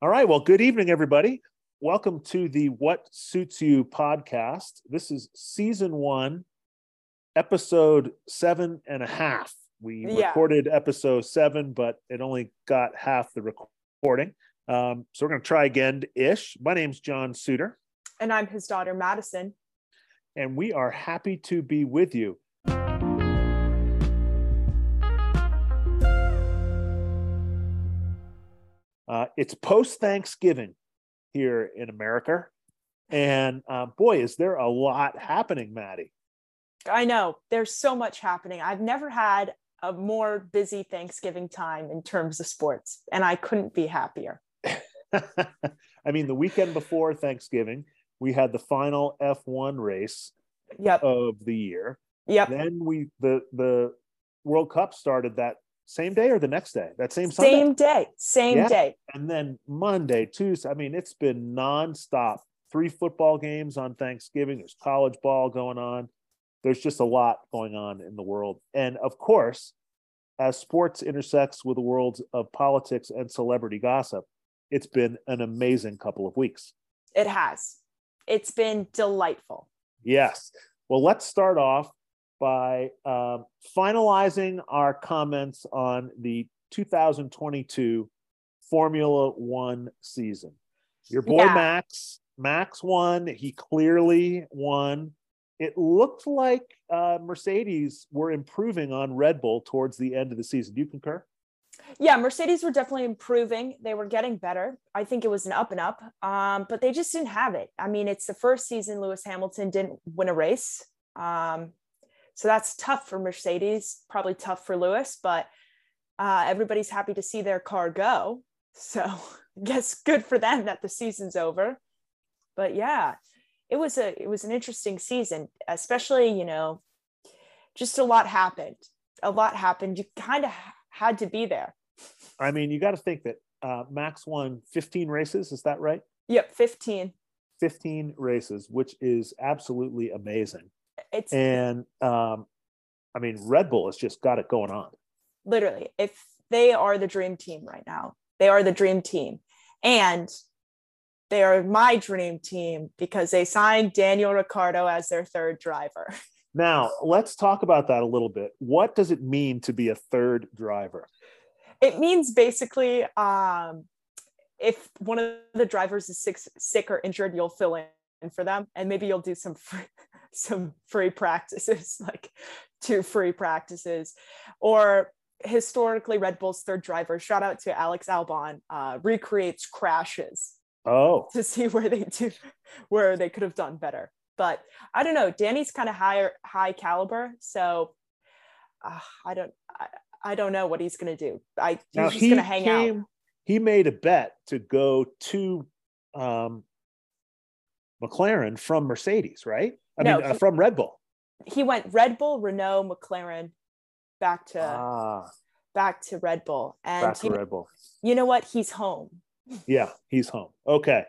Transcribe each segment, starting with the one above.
All right. Well, good evening, everybody. Welcome to the What Suits You podcast. This is season one, episode seven and a half. We Yeah. recorded episode seven, but it only got half the recording. Um, so we're going to try again ish. My name's John Suter, And I'm his daughter, Madison. and we are happy to be with you. Uh, it's post Thanksgiving here in America. And uh, boy, is there a lot happening, Maddie. I know there's so much happening. I've never had a more busy Thanksgiving time in terms of sports, and I couldn't be happier. I mean, the weekend before Thanksgiving, we had the final F1 race Yep. of the year. Yep. Then we the the World Cup started that same day or the next day, that same Sunday. Same day. Same Yeah. day. And then Monday, Tuesday. I mean, it's been nonstop. Three football games on Thanksgiving. There's college ball going on. There's just a lot going on in the world. And of course, as sports intersects with the worlds of politics and celebrity gossip, it's been an amazing couple of weeks. It has. It's been delightful. Yes. Well, let's start off by um, finalizing our comments on the 2022 Formula One season. Your boy Yeah. Max, Max won. He clearly won. It looked like uh, Mercedes were improving on Red Bull towards the end of the season. Do you concur? Yeah, Mercedes were definitely improving. They were getting better. I think it was an up and up, um, but they just didn't have it. I mean, it's the first season Lewis Hamilton didn't win a race. Um, so that's tough for Mercedes, probably tough for Lewis, but uh, everybody's happy to see their car go. So I guess good for them that the season's over. But yeah, it was a it was an interesting season, especially, you know, just a lot happened. A lot happened. You kind of had to be there. I mean, you got to think that uh, Max won 15 races. Is that right? Yep, 15. 15 races, which is absolutely amazing. It's And um, I mean, Red Bull has just got it going on. literally, if they are the dream team right now, they are the dream team. And they are my dream team because they signed Daniel Ricciardo as their third driver. Now, let's talk about that a little bit. What does it mean to be a third driver? It means basically um, if one of the drivers is sick, sick or injured, you'll fill in for them and maybe you'll do some free, some free practices, like two free practices. Or historically, Red Bull's third driver, shout out to Alex Albon, uh, recreates crashes Oh, to see where they do where they could have done better. But I don't know. Danny's kind of higher high caliber, so uh, I don't I, I don't know what he's gonna do. I he's now just he gonna hang out. came, he made a bet to go to um, McLaren from Mercedes, right? I No, mean, uh, from Red Bull. He went Red Bull, Renault, McLaren, back to Ah, back to Red Bull, and back to you, Red Bull. you know what? He's home. Yeah, he's home. Okay.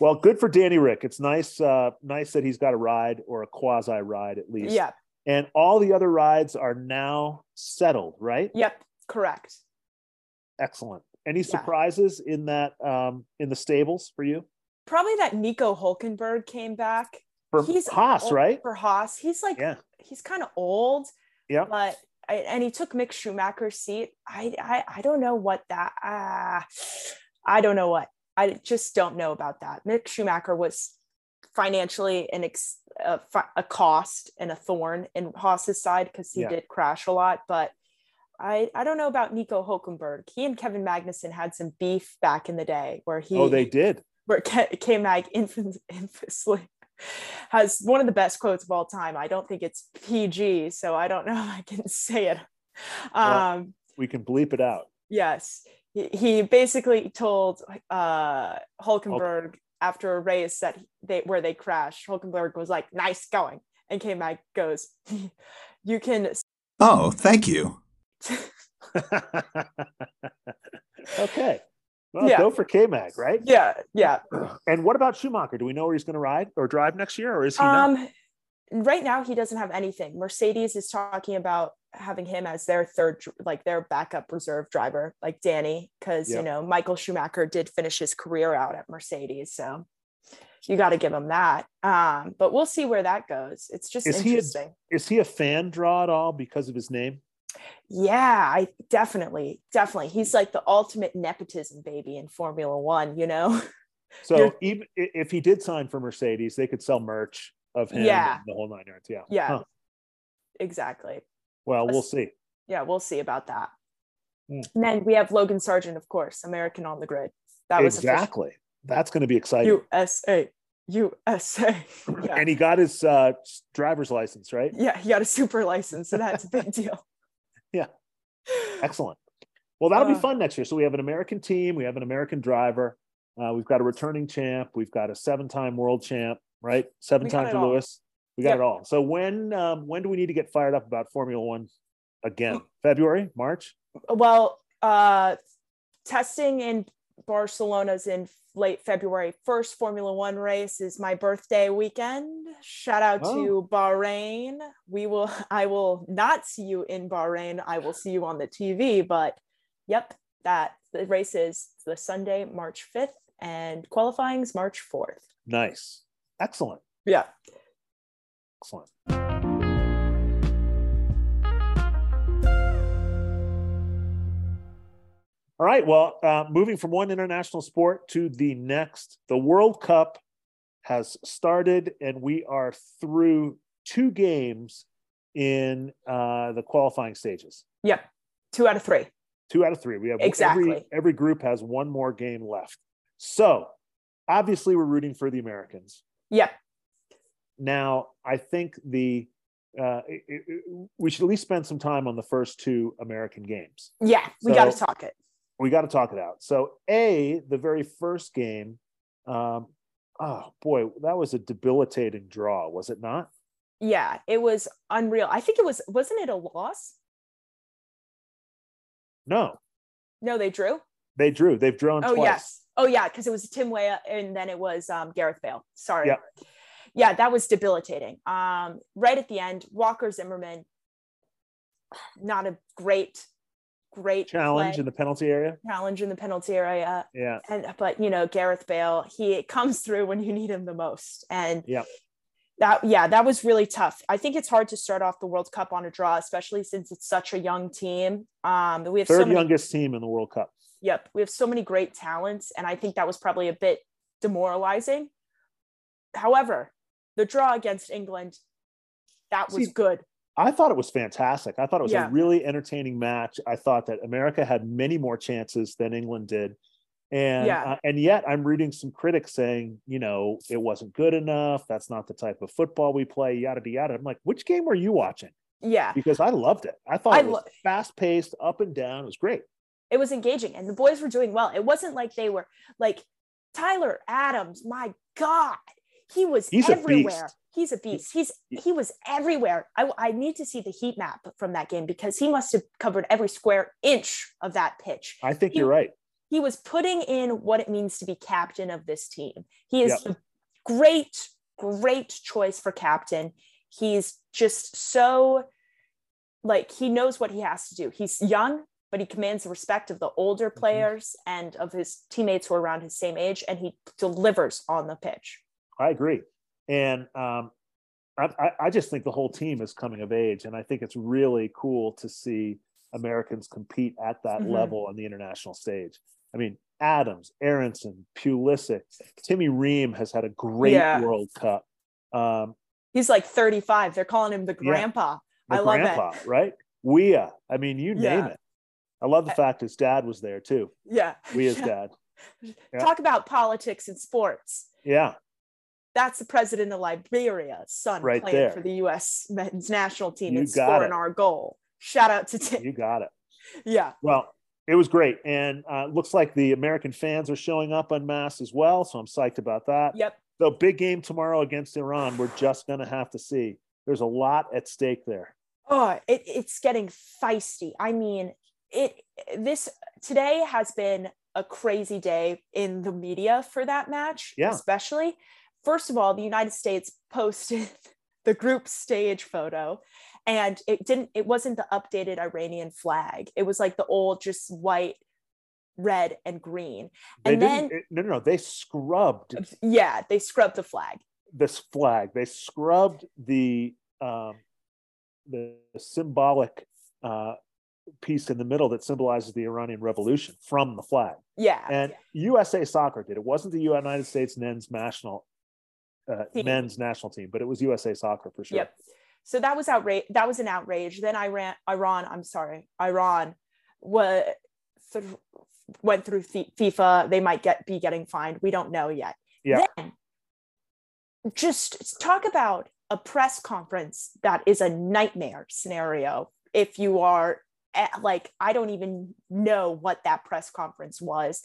Well, good for Danny Rick. It's nice, uh, nice that he's got a ride or a quasi ride at least. Yeah. And all the other rides are now settled, right? Yep. Correct. Excellent. Any surprises in that um, in the stables for you? Probably that Nico Hulkenberg came back. For He's Haas, old- right? For Haas, he's like Yeah. he's kind of old. Yeah. but and he took Mick Schumacher's seat. I I, I don't know what that. Uh, I don't know what. I just don't know about that. Mick Schumacher was financially an ex, a, a cost and a thorn in Haas's side because he Yeah. did crash a lot. But I I don't know about Nico Hulkenberg. He and Kevin Magnussen had some beef back in the day where he Oh, they did. Where K, K Mag infam- infamously has one of the best quotes of all time. I don't think it's PG, so I don't know if I can say it. Well- Um, We can bleep it out. yes, he, he basically told uh, Hulkenberg after a race that they where they crashed. Hulkenberg was like, "Nice going," and K Mag goes, "You can." Oh, thank you. okay. Well, Yeah. go for K Mag, right? Yeah, yeah. And what about Schumacher? Do we know where he's going to ride or drive next year, or is he not? Um, right now he doesn't have anything. Mercedes is talking about having him as their third like their backup reserve driver like Danny cuz Yep. you know Michael Schumacher did finish his career out at Mercedes so you got to give him that um but we'll see where that goes it's just Is he a- interesting Is he a fan draw at all because of his name? Yeah I definitely definitely he's like the ultimate nepotism baby in Formula 1 you know So even if he did sign for Mercedes, they could sell merch of him Yeah. the whole nine yards. Yeah. yeah Huh. exactly Well, we'll see. yeah, we'll see about that. Hmm. And then we have Logan Sargent, of course, American on the grid. That was official- exactly. That's going to be exciting. USA, USA. Yeah. And he got his uh, driver's license, right? yeah, he got a super license, so that's a big deal. Yeah. Excellent. Well, that'll be Uh, fun next year. So we have an American team, we have an American driver, uh, we've got a returning champ, we've got a seven-time world champ, right? Seven times. Lewis. We got Yep. it all. So when um, when do we need to get fired up about Formula One again? February, March? Well, uh, testing in Barcelona's in late February. First Formula One race is my birthday weekend. Shout out Oh. to Bahrain. We will. I will not see you in Bahrain. I will see you on the TV. But yep, that the race is the Sunday, March fifth, and qualifying's March fourth. Nice. Excellent. Yeah. Excellent. All right. Well, uh, moving from one international sport to the next, the World Cup has started, and we are through two games in uh, the qualifying stages. Yep. Two out of three. Two out of three. We have every Exactly. every group has one more game left. So obviously, we're rooting for the Americans. Yep. Now, I think the uh, it- it- we should at least spend some time on the first two American games. Yeah. We got to talk it. We got to talk it out. So, a the very first game, um, oh boy, that was a debilitating draw, was it not? Yeah. It was unreal. I think it was. Wasn't it a loss? No, No, they drew. they drew. They've drawn Oh twice. yes. Oh yeah, because it was Tim Weah and then it was um, Gareth Bale. Sorry. Yeah. Yeah, that was debilitating. Um, right at the end, Walker Zimmerman, not a great, great Challenge play. in the penalty area. challenge in the penalty area. Yeah, And but you know, Gareth Bale, he comes through when you need him the most. And yeah. that yeah, that was really tough. I think it's hard to start off the World Cup on a draw, especially since it's such a young team. Um, we have third so many youngest team in the World Cup. Yep. We have so many great talents. And I think that was probably a bit demoralizing. However, the draw against England, that was See, good. I thought it was fantastic. I thought it was Yeah. a really entertaining match. I thought that America had many more chances than England did. And Yeah. uh, and yet I'm reading some critics saying, you know, it wasn't good enough. That's not the type of football we play, yada yada. I'm like, which game were you watching? Yeah. Because I loved it. I thought I it was lo- fast paced, up and down. It was great. It was engaging and the boys were doing well. It wasn't like they were like Tyler Adams, my God. He was He's everywhere. He's a beast. He's he was everywhere. I, I need to see the heat map from that game because he must have covered every square inch of that pitch. I think He- you're right. he was putting in what it means to be captain of this team. He is Yep. a great, great choice for captain. He's just so like he knows what he has to do. He's young, but he commands the respect of the older mm-hmm. players and of his teammates who are around his same age, and he delivers on the pitch. I agree. And um, I, I- just think the whole team is coming of age. And I think it's really cool to see Americans compete at that Mhm. level on the international stage. I mean, Adams, Aaronson, Pulisic, Timmy Ream has had a great Yeah. World Cup. Um, He's like 35. They're calling him the grandpa. the I love grandpa, it. right? Weah. I mean, you name Yeah. it. I love the fact his dad was there too. Yeah. Weah's Yeah. dad. Yeah. Talk about politics and sports. Yeah. That's the president of Liberia's son Right playing there. for the U.S. men's national team You and scoring it. our goal. Shout out to Tim. You got it. Yeah, Well, it was great. And uh, looks like the American fans are showing up en masse as well. So I'm psyched about that. yep, The big game tomorrow against Iran, we're just going to have to see. There's a lot at stake there. oh, it, it's getting feisty. I mean, it this today has been a crazy day in the media for that match, Yeah. especially. First of all, the United States posted the group stage photo and it didn't it wasn't the updated iranian flag it was like the old just white red and green They and then didn't, no, no, no. They scrubbed yeah they scrubbed the flag this flag. They scrubbed the um, the symbolic uh, piece in the middle that symbolizes the Iranian Revolution from the flag. yeah And USA Soccer did. It wasn't the United States men's national uh, men's national team, but it was USA Soccer for sure. Yep. So that was outrage. That was an outrage. Then Iran, Iran. I'm sorry, Iran, was th- went through Fi- FIFA. They might get be getting fined. We don't know yet. Yeah. Then, just talk about a press conference that is a nightmare scenario. If you are at, like, I don't even know what that press conference was.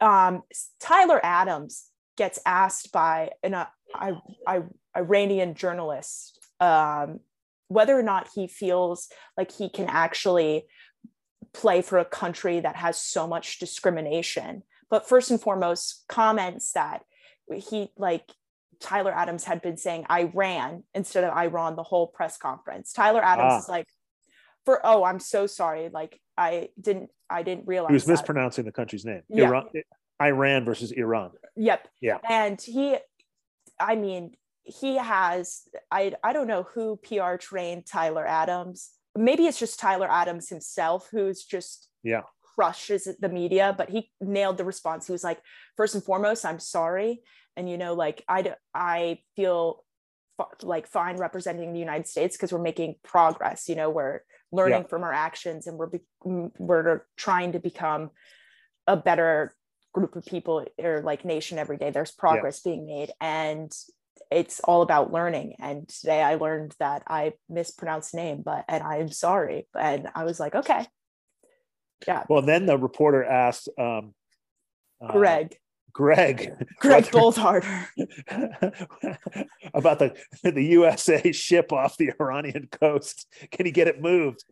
Um, Tyler Adams gets asked by an uh, I, I, Iranian journalist um, whether or not he feels like he can actually play for a country that has so much discrimination. But first and foremost, comments that he like Tyler Adams had been saying Iran instead of Iran the whole press conference. Tyler Adams Ah. is like, for oh, I'm so sorry. Like I didn't I didn't realize He was that. mispronouncing the country's name. Yeah. Iran, Iran versus Iran. Yep. Yeah. And he, I mean, he has, I, I don't know who PR trained Tyler Adams. Maybe it's just Tyler Adams himself who's just Yeah. crushes the media, but he nailed the response. He was like, first and foremost, I'm sorry. And, you know, like I, I feel f- like fine representing the United States because we're making progress, you know, we're learning Yeah. from our actions and we're, be- we're trying to become a better group of people or like nation every day there's progress being made and it's all about learning and today i learned that i mispronounced name but and i'm sorry and i was like okay yeah Well, then the reporter asked um, uh, greg Greg greg Berhalter. about the the USA ship off the Iranian coast. Can he get it moved?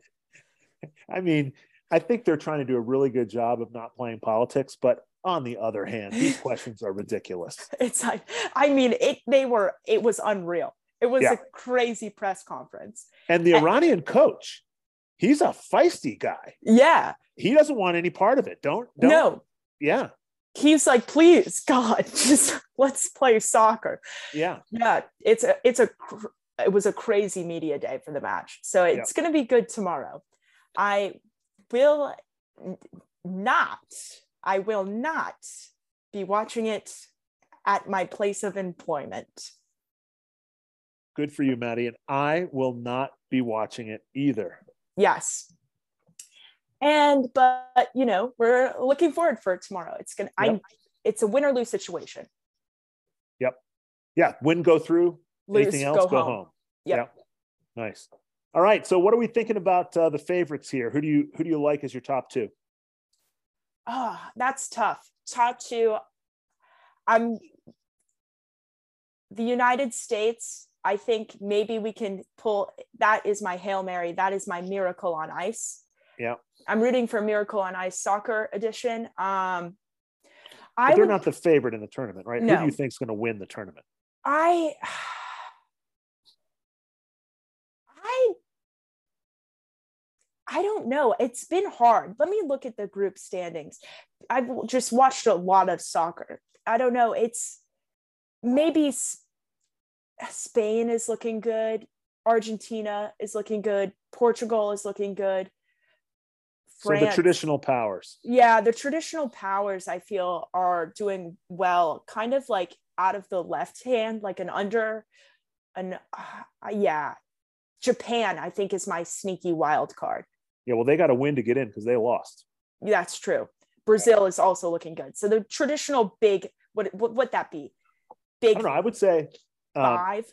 I mean, I think they're trying to do a really good job of not playing politics, but on the other hand, these questions are ridiculous. it's like i mean it they were it was unreal it was Yeah. a crazy press conference And the And- Iranian coach, he's a feisty guy. yeah He doesn't want any part of it. Don't, don't no yeah, he's like please god just let's play soccer yeah. yeah it's a it's a it was a crazy media day for the match so it's going to be good tomorrow i will not i will not be watching it at my place of employment Good for you, Maddie. And I will not be watching it either. yes and but you know we're looking forward for tomorrow it's gonna i it's a win or lose situation Yep. Yeah, win, go through. lose Anything else, go, go, home, home. Yep. Yeah. Nice. All right. So, what are we thinking about uh, the favorites here? Who do you who do you like as your top two? oh that's tough top two i'm the united states i think maybe we can pull that is my hail mary that is my miracle on ice Yeah. i'm rooting for miracle on ice soccer edition um But i they're would, not the favorite in the tournament, right? Who do you think is going to win the tournament? i I don't know. It's been hard. Let me look at the group standings. I've just watched a lot of soccer. I don't know. It's maybe Spain is looking good. Argentina is looking good. Portugal is looking good. So the traditional powers. Yeah, the traditional powers I feel are doing well, kind of like out of the left hand, like an under, an uh, yeah. Japan, I think, is my sneaky wild card. Yeah. Well, they got to win to get in because they lost. That's true. Brazil is also looking good. So the traditional big, what what would that be? I Big don't know. I would say, um, five,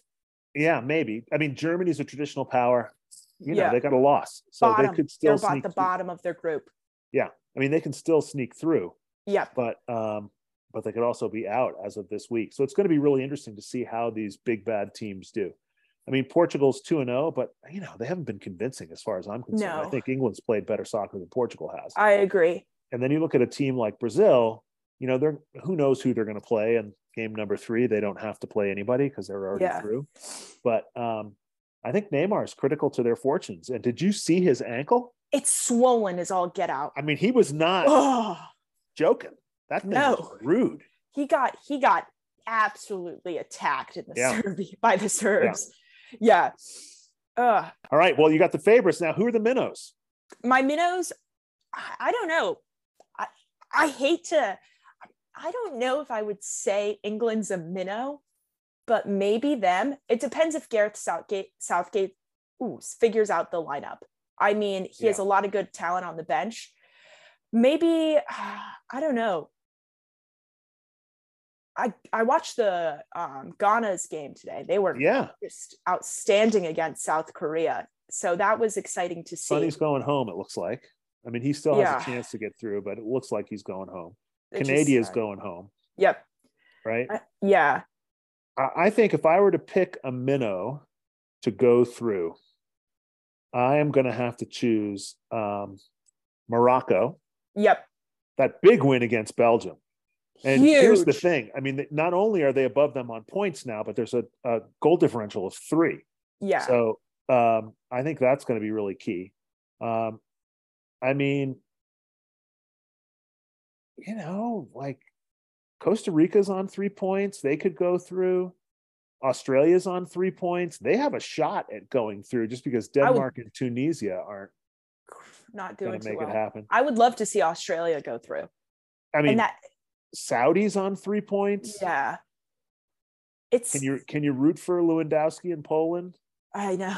yeah, maybe. I mean, Germany's a traditional power. You know, Yeah. they got a loss, so bottom. they could They're still about sneak. the through. bottom of their group. Yeah, I mean, they can still sneak through. Yeah, but um, but they could also be out as of this week. So it's going to be really interesting to see how these big bad teams do. I mean, Portugal's two and zero, but you know they haven't been convincing as far as I'm concerned. No. I think England's played better soccer than Portugal has. I agree. and then you look at a team like Brazil, you know, they're who knows who they're going to play. And game number three, they don't have to play anybody because they're already Yeah. through. But um, I think Neymar is critical to their fortunes. And did you see his ankle? It's swollen as all get out. I mean, he was not Oh, joking. That thing No. was rude. he got he got absolutely attacked in the Yeah. By the Serbs. Yeah. Ugh. All right. Well, you got the favorites now. Who are the minnows? my minnows I, I don't know I, I hate to i don't know if i would say england's a minnow but maybe them it depends if gareth southgate southgate ooh, figures out the lineup i mean he has a lot of good talent on the bench maybe i don't know I, I watched the um, Ghana's game today. They were Yeah. just outstanding against South Korea. So that was exciting to see. Sonny's going home, it looks like. I mean, he still has Yeah. a chance to get through, but it looks like he's going home. It just, Canadia's uh, going home, Yep. right? I- yeah. I, I think if I were to pick a minnow to go through, I am going to have to choose um, Morocco. Yep. That big win against Belgium. And here's the thing: I mean, not only are they above them on points now, but there's a, a goal differential of three. Yeah. So um, I think that's going to be really key. Um, I mean, you know, like Costa Rica's on three points. They could go through. Australia's on three points. They have a shot at going through just because I would- Denmark and Tunisia aren't Not doing to make well. it happen. I would love to see Australia go through. I mean, and that Saudi's on three points. yeah. It's Can you can you root for Lewandowski in Poland? I know.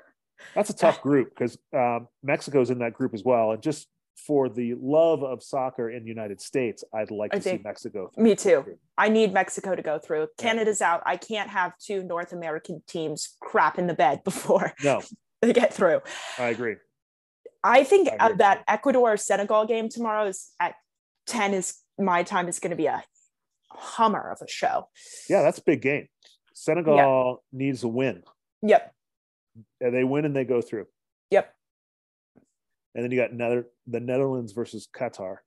That's a tough group because um, Mexico's in that group as well. And just for the love of soccer in the United States, I'd like I to see Mexico. through Me too. I need Mexico to go through. Canada's out. I can't have two North American teams crap in the bed before No, they get through. I agree. I think I agree. that Ecuador Senegal game tomorrow is at 10 is my time is going to be a hummer of a show. Yeah, that's a big game. Senegal needs a win. Yep. And they win and they go through. Yep. And then you got Nether- the Netherlands versus Qatar.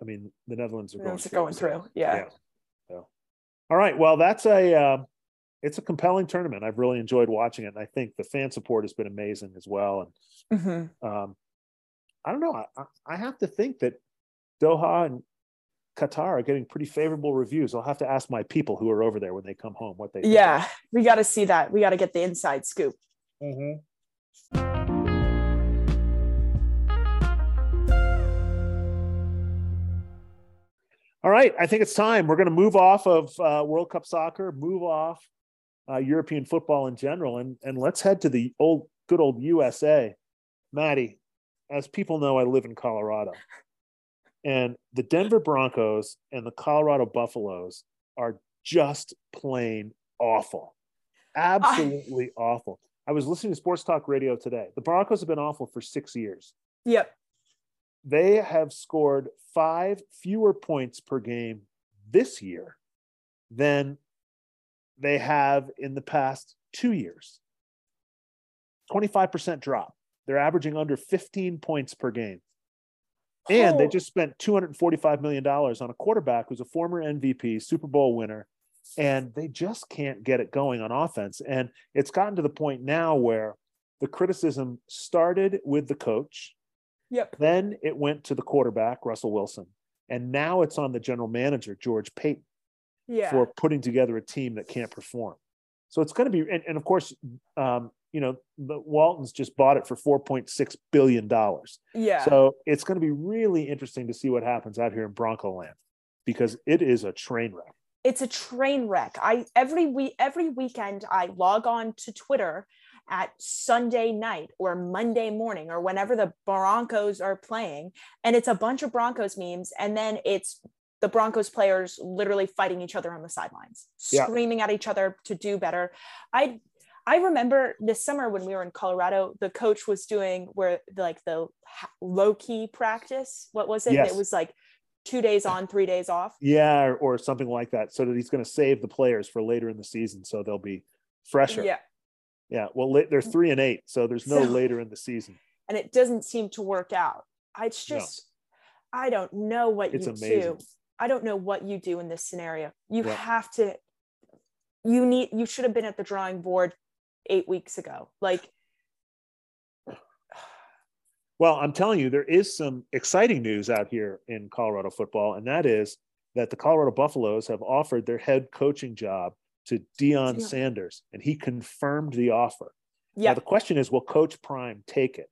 I mean, the Netherlands are going through. going through. Yeah. So, all right. Well, that's a um, it's a compelling tournament. I've really enjoyed watching it, and I think the fan support has been amazing as well. And Mhm. um, I don't know. I, I- I have to think that Doha and Qatar are getting pretty favorable reviews. I'll have to ask my people who are over there when they come home what they. think. Yeah. We got to see that. We got to get the inside scoop. Mhm. All right, I think it's time. We're going to move off of uh, World Cup soccer, move off uh, European football in general, and and let's head to the old, good old USA. Maddie, as people know, I live in Colorado, and the Denver Broncos and the Colorado Buffaloes are just plain awful, absolutely awful. I was listening to Sports Talk Radio today. The Broncos have been awful for six years Yep. they have scored five fewer points per game this year than they have in the past two years. 25% drop. They're averaging under 15 points per game. And they just spent $245 million on a quarterback who's a former MVP, Super Bowl winner, and they just can't get it going on offense. And it's gotten to the point now where the criticism started with the coach, Yep. then it went to the quarterback, Russell Wilson. And now it's on the general manager, George Paton, Yeah. for putting together a team that can't perform. So it's going to be, and, and of course, um, you know, the Waltons just bought it for $4.6 billion. yeah. So it's going to be really interesting to see what happens out here in Bronco land because it is a train wreck. it's a train wreck. I every week every weekend I log on to Twitter at Sunday night or Monday morning or whenever the Broncos are playing and it's a bunch of Broncos memes and then it's the Broncos players literally fighting each other on the sidelines, Yeah. screaming at each other to do better. I I remember this summer when we were in Colorado, the coach was doing where like the low key practice. What was it? Yes. It was like two days on, three days off. Yeah, or, or something like that. So that he's going to save the players for later in the season. So they'll be fresher. Yeah. Yeah. Well, they're three and eight. So there's no So- later in the season. and it doesn't seem to work out. It's No. just, I don't know what It's you amazing. do. I don't know what you do in this scenario. You Yeah. have to you need you should have been at the drawing board 8 weeks ago. Like Well, I'm telling you, there is some exciting news out here in Colorado football, and that is that the Colorado Buffaloes have offered their head coaching job to Dion Deion. Sanders, and he confirmed the offer. yeah, Now, the question is, will Coach Prime take it?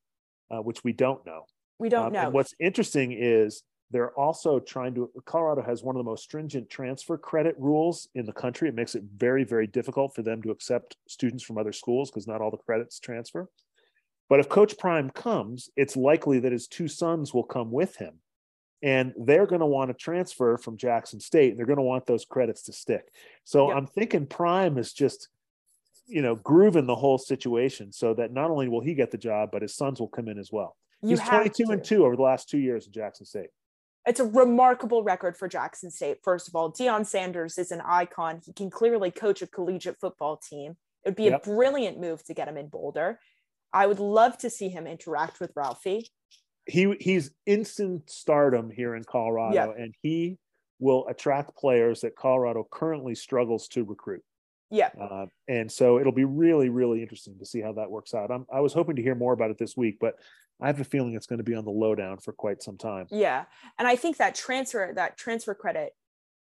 Uh, which we don't know. we don't Um, know. And what's interesting is they're also trying to. Colorado has one of the most stringent transfer credit rules in the country. It makes it very, very difficult for them to accept students from other schools because not all the credits transfer. But if Coach Prime comes, it's likely that his two sons will come with him. And they're going to want to transfer from Jackson State. They're going to want those credits to stick. So. I'm thinking Prime is just, you know, grooving the whole situation so that not only will he get the job, but his sons will come in as well. you He's 22 to. and 2 over the last two years in Jackson State. It's a remarkable record for Jackson State. First of all, Deion Sanders is an icon. He can clearly coach a collegiate football team. It would be Yep. a brilliant move to get him in Boulder. I would love to see him interact with Ralphie. He he's instant stardom here in Colorado, Yeah. and he will attract players that Colorado currently struggles to recruit. Yeah, Uh, and so it'll be really, really interesting to see how that works out. I'm, I was hoping to hear more about it this week, but I have a feeling it's going to be on the lowdown for quite some time. yeah. And I think that transfer, that transfer credit,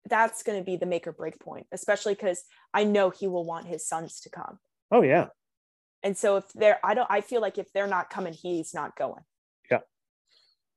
that's going to be the make or break point, especially because I know he will want his sons to come. Oh yeah, And so if they're, I don't, I feel like if they're not coming, he's not going.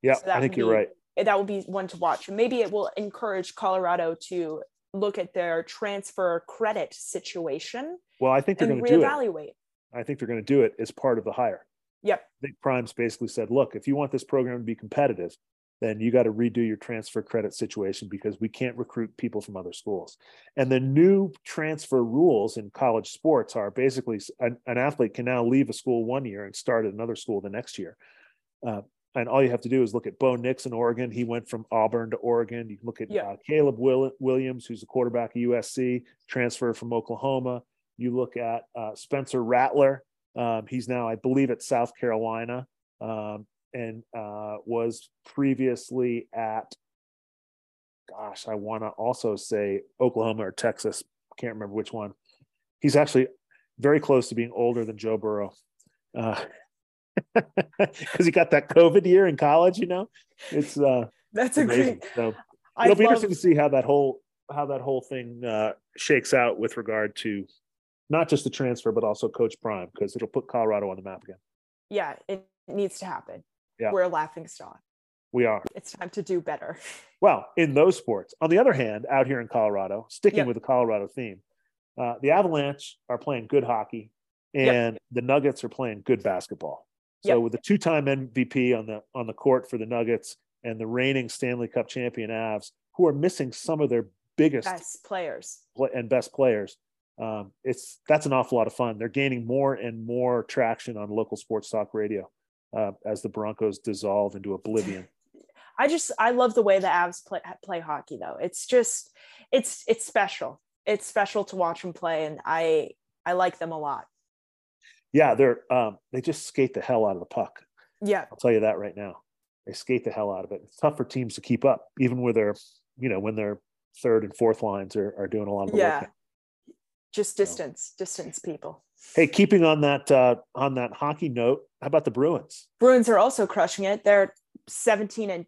yeah. So I think would you're right. that will be one to watch. Maybe it will encourage Colorado to look at their transfer credit situation Well, I think they're going to do it. reevaluate. I think they're going to do it as part of the hire. Yep. I think Prime's basically said, look, if you want this program to be competitive, then you got to redo your transfer credit situation because we can't recruit people from other schools. And the new transfer rules in college sports are basically an, an athlete can now leave a school one year and start at another school the next year. Uh, and all you have to do is look at Bo Nix in Oregon. He went from Auburn to Oregon. You can look at Yeah. uh, Caleb Will- Williams, who's a quarterback at USC, transfer from Oklahoma. You look at uh, Spencer Rattler. Um, he's now, I believe, at South Carolina um, and uh, was previously at, gosh, I want to also say Oklahoma or Texas. Can't remember which one. He's actually very close to being older than Joe Burrow. Because he got that COVID year in college, you know, it's uh, That's a amazing. great. So I it'll be interesting to see how that whole how that whole thing uh, shakes out with regard to not just the transfer but also Coach Prime because it'll put Colorado on the map again. Yeah, it needs to happen. Yeah. We're a laughing stock. We are It's time to do better. well in those sports. On the other hand, out here in Colorado, sticking Yep. with the Colorado theme, uh, the Avalanche are playing good hockey, Yep. and the Nuggets are playing good basketball. So Yep. with the two-time MVP on the on the court for the Nuggets and the reigning Stanley Cup champion Avs, who are missing some of their biggest Best players. pla- and best players. Um, it's that's an awful lot of fun. They're gaining more and more traction on local sports talk radio uh, as the Broncos dissolve into oblivion. I just I love the way the Avs play play hockey though. It's just it's it's special. It's special to watch them play, and I I like them a lot. Yeah, they're um, they just skate the hell out of the puck. Yeah, I'll tell you that right now. They skate the hell out of it. It's tough for teams to keep up, even with their you know when their third and fourth lines are, are doing a lot of the yeah. work. Just distance, distance people. Hey, keeping on that uh, on that hockey note, how about the Bruins? Bruins are also crushing it. They're 17 and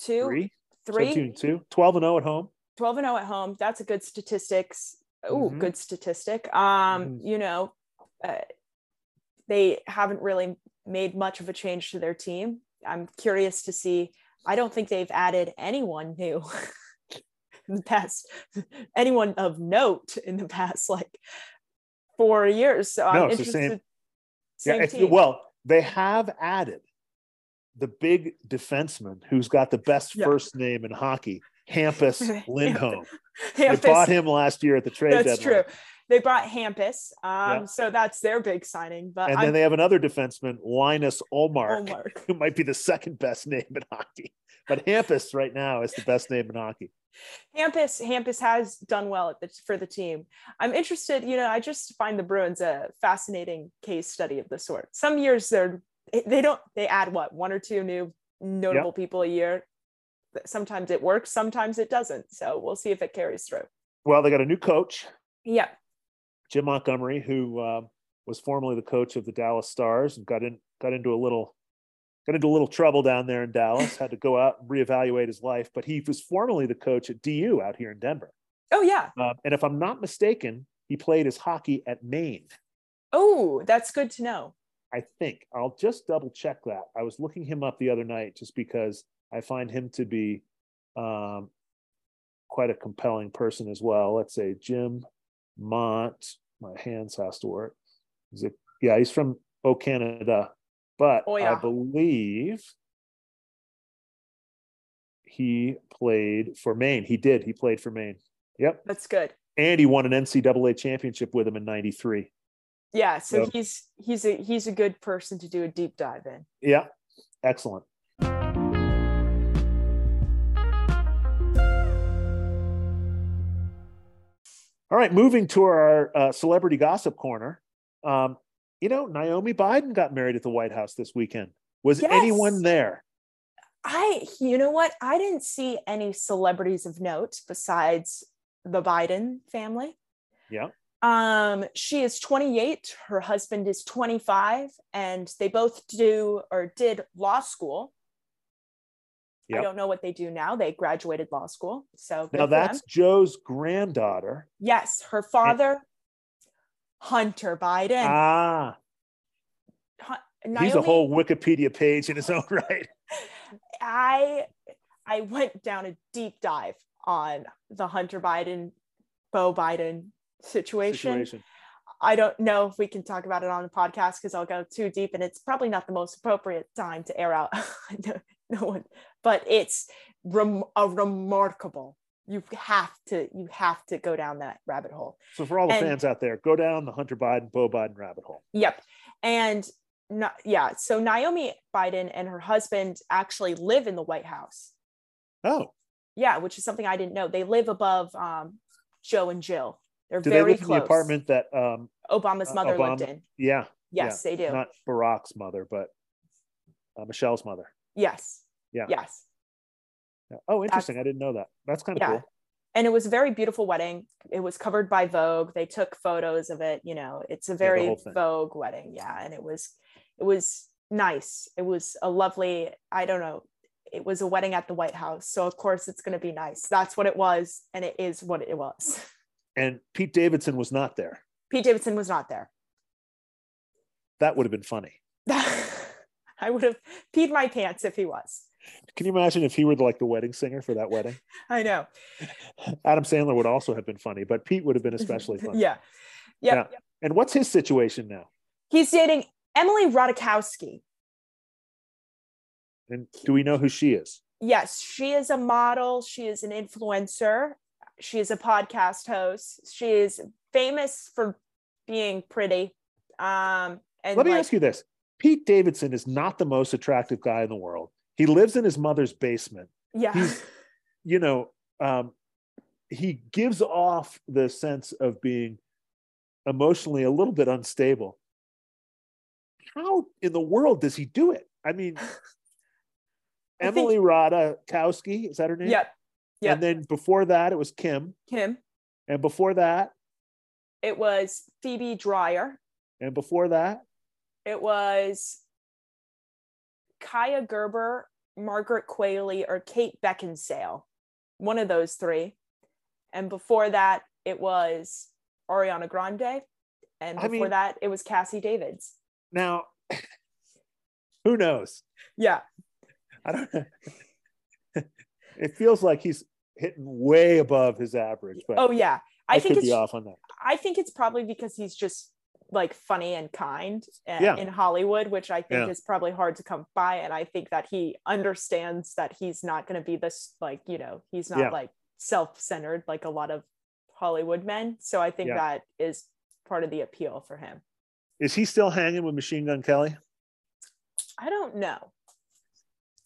2, Three, 3, 17 and two, 12 and 0 at home. 12 and 0 at home. That's a good statistics. Oh, Mhm. good statistic. Um, Mhm. you know, uh, they haven't really made much of a change to their team. I'm curious to see. I don't think they've added anyone new in the past, anyone of note in the past like four years. So No, I'm interested. same- same yeah, team. well, they have added the big defenseman who's got the best Yeah. first name in hockey, Hampus Lindholm. They bought him last year at the trade That's deadline. true. They brought Hampus, um, Yeah. so that's their big signing. But And I'm then they have another defenseman, Linus Ullmark, Ullmark. who might be the second best name in hockey. But Hampus right now is the best name in hockey. Hampus Hampus has done well at the, for the team. I'm interested. You know, I just find the Bruins a fascinating case study of the sort. Some years they're they don't they add what one or two new notable people a year. sometimes it works, sometimes it doesn't. So we'll see if it carries through. Well, they got a new coach, Yeah. Jim Montgomery, who uh, was formerly the coach of the Dallas Stars and got in got into a little got into a little trouble down there in Dallas. had to go out and reevaluate his life, but he was formerly the coach at DU out here in Denver. Oh yeah. Uh, and if I'm not mistaken, he played his hockey at Maine. Oh, that's good to know. I think I'll just double check that. I was looking him up the other night just because I find him to be um, quite a compelling person as well. Let's say Jim Mont. My hands has to work. Is it? Yeah, he's from Oh Canada, but Oh, I believe he played for Maine. He did. He played for Maine. Yep, That's good. and he won an NCAA championship with him in '93. Yeah. So So- he's he's a he's a good person to do a deep dive in. Yeah, excellent. All right, moving to our uh, celebrity gossip corner. Um, you know, Naomi Biden got married at the White House this weekend. Was Yes. anyone there? I, you know what? I didn't see any celebrities of note besides the Biden family. Yeah. Um, she is 28, her husband is 25, and they both do or did law school. I don't know what they do now. They graduated law school. So Now that's them. Joe's granddaughter. yes, her father, Hunter Biden. Ah, Hu- he's a whole Wikipedia page in his own right. I I went down a deep dive on the Hunter Biden, Beau Biden situation. Situation. I don't know if we can talk about it on the podcast because I'll go too deep, and it's probably not the most appropriate time to air out. no, one, but it's rem- a remarkable. You have to you have to go down that rabbit hole. So for all the And- fans out there, go down the Hunter Biden, Beau Biden rabbit hole. Yep. And no, yeah, so Naomi Biden and her husband actually live in the White House. Oh, Yeah, which is something I didn't know. They live above um, Joe and Jill. They're do they very live in close. the apartment that? Um, Obama's uh, mother lived in. yeah, Yes, they do. not Barack's mother, but uh, Michelle's mother. yes. Yeah. Yes. Yeah. Oh, interesting. I didn't know that. That's kind of Yeah. cool. And it was a very beautiful wedding. It was covered by Vogue. They took photos of it. You know, it's a very thing. Vogue wedding. Yeah, and it was, it was nice. It was a lovely. I don't know. It was a wedding at the White House, so of course it's going to be nice. That's what it was, and it is what it was. And Pete Davidson was not there. Pete Davidson was not there. That would have been funny. I would have peed my pants if he was. Can you imagine if he were like the wedding singer for that wedding? I know. Adam Sandler would also have been funny, but Pete would have been especially funny. Yeah. Yep. Yeah. And what's his situation now? He's dating Emily Ratajkowski. And do we know who she is? Yes, she is a model. She is an influencer. She is a podcast host. She is famous for being pretty. Um, and Let me like, ask you this Pete Davidson is not the most attractive guy in the world. He lives in his mother's basement. yeah, he's- You know, um, he gives off the sense of being emotionally a little bit unstable. How in the world does he do it? I mean, I think- Emily Ratajkowski, is that her name? yep, yep. And then before that, it was Kim. Kim. And before that, It was Phoebe Dynevor. and before that, It was Kaia Gerber, Margaret Qualley, or Kate Beckinsale. One of those three. And before that, it was Ariana Grande. And I before mean- that, it was Cazzie Davids. now, who knows? Yeah. I don't know. it feels like he's hitting way above his average, but Oh yeah. I, I, think it's off on that. I think it's probably because he's just like funny and kind uh, Yeah. in Hollywood, which I think Yeah. is probably hard to come by. And I think that he understands that he's not going to be this, like, you know, he's not Yeah. like self centered like a lot of Hollywood men. So I think that is part of the appeal for him. Is he still hanging with Machine Gun Kelly? I don't know.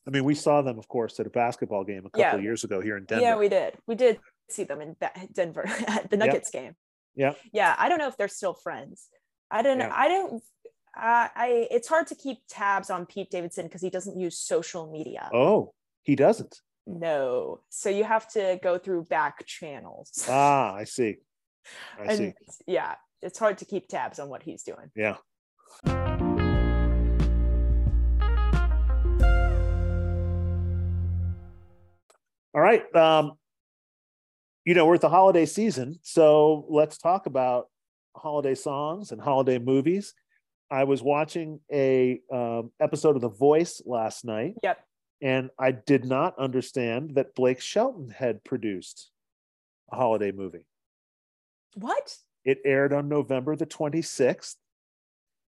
I mean, we saw them, of course, at a basketball game a couple of years ago here in Denver. Yeah, we did. We did see them in Denver at the Yep. Nuggets game. Yeah. Yeah, I don't know if they're still friends. I don't know. Yeah. I don't. Uh, I it's hard to keep tabs on Pete Davidson because he doesn't use social media. oh, he doesn't. No. So you have to go through back channels. Ah, I see. I and see. yeah, it's hard to keep tabs on what he's doing. Yeah. All right. Um, you know, we're at the holiday season, so let's talk about holiday songs and holiday movies. I was watching a um, episode of The Voice last night, Yep. and I did not understand that Blake Shelton had produced a holiday movie. What? It aired on November the 26th.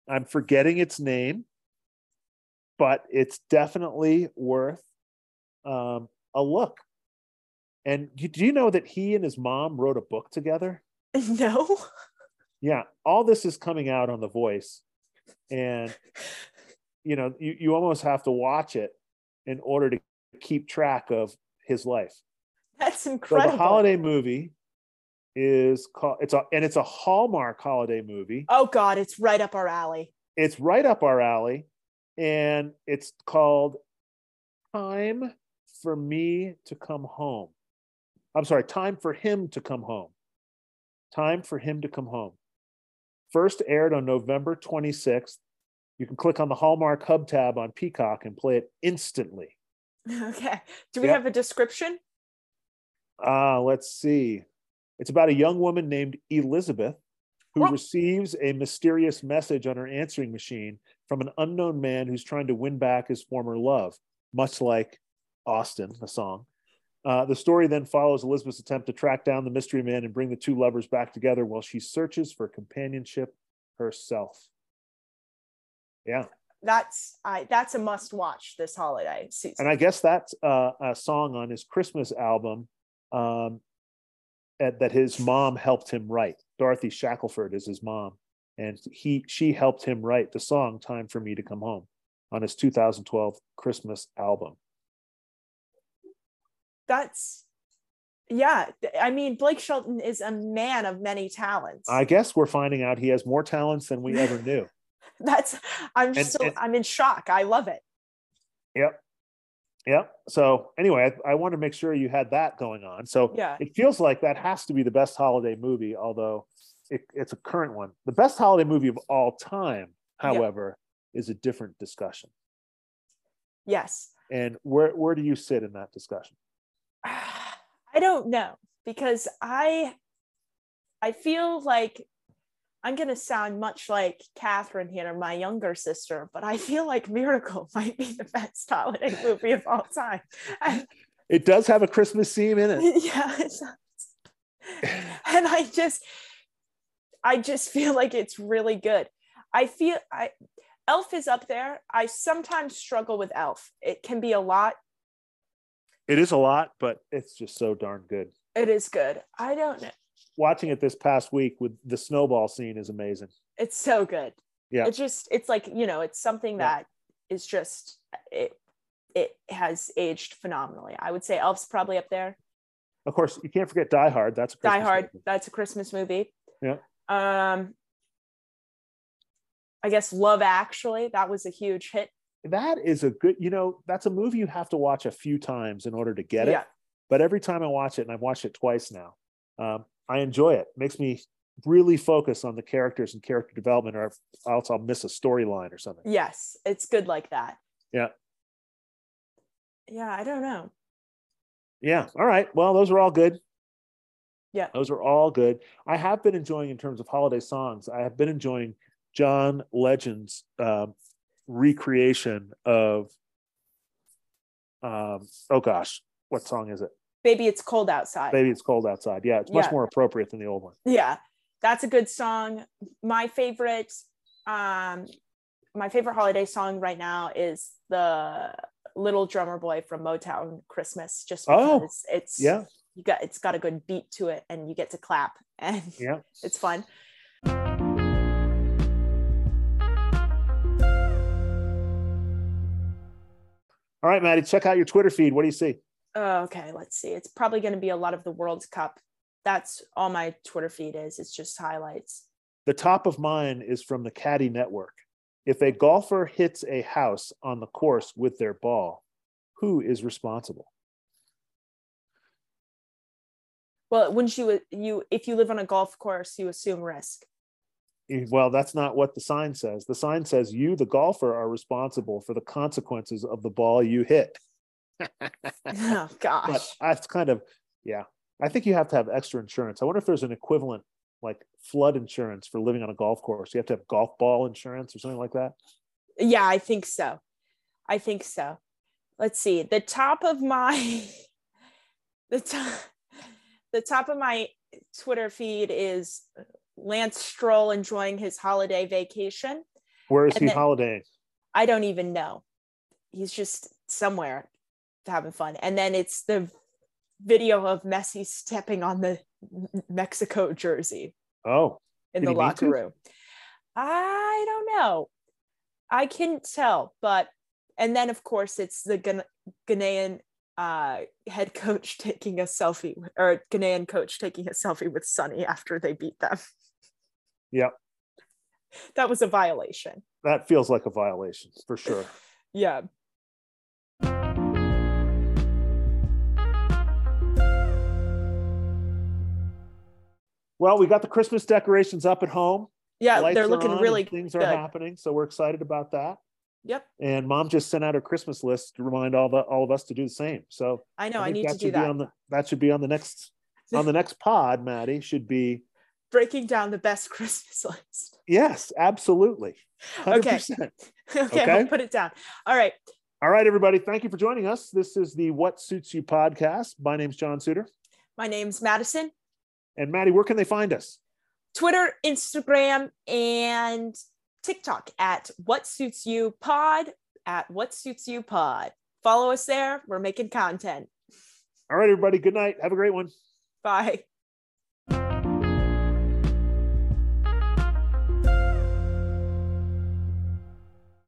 I'm forgetting its name, but it's definitely worth um, a look. And do you know that he and his mom wrote a book together? No. Yeah, all this is coming out on The Voice. And, you know, you, you almost have to watch it in order to keep track of his life. That's So incredible. the holiday movie is called it's a and it's a Hallmark holiday movie. oh God, it's right up our alley. It's right up our alley, and it's called Time for Me to Come Home. I'm sorry, Time for Him to Come Home. Time for Him to Come Home. First aired on November 26th. You can click on the Hallmark Hub tab on Peacock and play it instantly. Okay. Do we Yep. have a description? Uh, let's see. It's about a young woman named Elizabeth who What? receives a mysterious message on her answering machine from an unknown man who's trying to win back his former love, much like Austin, the song. Uh, the story then follows Elizabeth's attempt to track down the mystery man and bring the two lovers back together while she searches for companionship herself. Yeah. That's I that's a must watch this holiday season. and I guess that's uh, a song on his Christmas album um, that, that his mom helped him write. Dorothy Shackleford is his mom, and he she helped him write the song "Time for Me to Come Home" on his 2012 Christmas album. That's yeah. I mean, Blake Shelton is a man of many talents. I guess we're finding out he has more talents than we ever knew. that's I'm And- so and- I'm in shock. I love it. Yep. Yep. So anyway, I, I want to make sure you had that going on. So Yeah. it feels like that has to be the best holiday movie, although it, it's a current one. The best holiday movie of all time, however, is a different discussion. Yes. And where where do you sit in that discussion? I don't know because I I feel like I'm gonna sound much like Catherine here, my younger sister, but I feel like Miracle might be the best holiday movie of all time. It does have a Christmas theme in it. yeah, it's, and I just I just feel like it's really good. I feel I Elf is up there. I sometimes struggle with Elf. It can be a lot. It is a lot, but it's just so darn good. It is good. I don't know. Watching it this past week with the snowball scene is amazing. It's so good. Yeah. It's just it's like, you know, it's something Yeah. that is just it it has aged phenomenally. I would say Elf's probably up there. Of course, you can't forget Die Hard. That's a Die Hard, movie. that's a Christmas movie. Yeah. Um I guess Love Actually, that was a huge hit. That is a good, you know, that's a movie you have to watch a few times in order to get it. But every time I watch it, and I've watched it twice now, um, I enjoy it. Makes me really focus on the characters and character development, or else I'll miss a storyline or something. Yes, it's good like that. Yeah. Yeah, I don't know. Yeah. All right. Well, those are all good. Yeah. Those are all good. I have been enjoying, in terms of holiday songs, I have been enjoying John Legend's um, recreation of, um, oh gosh, what song is it? Baby, it's cold outside. Baby, it's cold outside. Yeah, it's much Yeah. more appropriate than the old one. yeah that's a good song my favorite um my favorite holiday song right now is the little drummer boy from motown christmas just Oh, because it's Yeah. you got it's got a good beat to it and you get to clap and Yeah. it's fun All right, Maddie, check out your Twitter feed. What do you see? Oh, okay, let's see. It's probably going to be a lot of the World Cup. That's all my Twitter feed is. It's just highlights. The top of mine is from the Caddie Network. If a golfer hits a house on the course with their ball, who is responsible? Well, wouldn't you you if you live on a golf course, you assume risk. Mm, well, that's not what the sign says. The sign says you, the golfer, are responsible for the consequences of the ball you hit. oh gosh. But that's kind of yeah. I think you have to have extra insurance. I wonder if there's an equivalent like flood insurance for living on a golf course. You have to have golf ball insurance or something like that. Yeah, I think so. I think so. Let's see. The top of my the top the top of my Twitter feed is Lance Stroll enjoying his holiday vacation. Where is and he holidaying? I don't even know. He's just somewhere having fun. And then it's the video of Messi stepping on the Mexico jersey. Oh, in the locker room. I don't know. I can't tell, but and then of course it's the Ghanaian uh, head coach taking a selfie or Ghanaian coach taking a selfie with Sonny after they beat them. Yep. That was a violation. That feels like a violation for sure. yeah. Well, we got the Christmas decorations up at home. Yeah, Lights they're looking really good. things good. are happening, so we're excited about that. Yep. And mom just sent out her Christmas list to remind all the all of us to do the same. So I know I, I need to do that. The, that should be on the next on the next pod. Maddie should be breaking down the best Christmas list. Yes, absolutely. 100%. Okay. okay. Okay, I'll put it down. All right. All right, everybody. Thank you for joining us. This is the What Suits You podcast. My name's John Suter. My name's Madison. And Maddie, where can they find us? Twitter, Instagram, and TikTok at What Suits You Pod, at What Suits You Pod. Follow us there. We're making content. All right, everybody. Good night. Have a great one. Bye.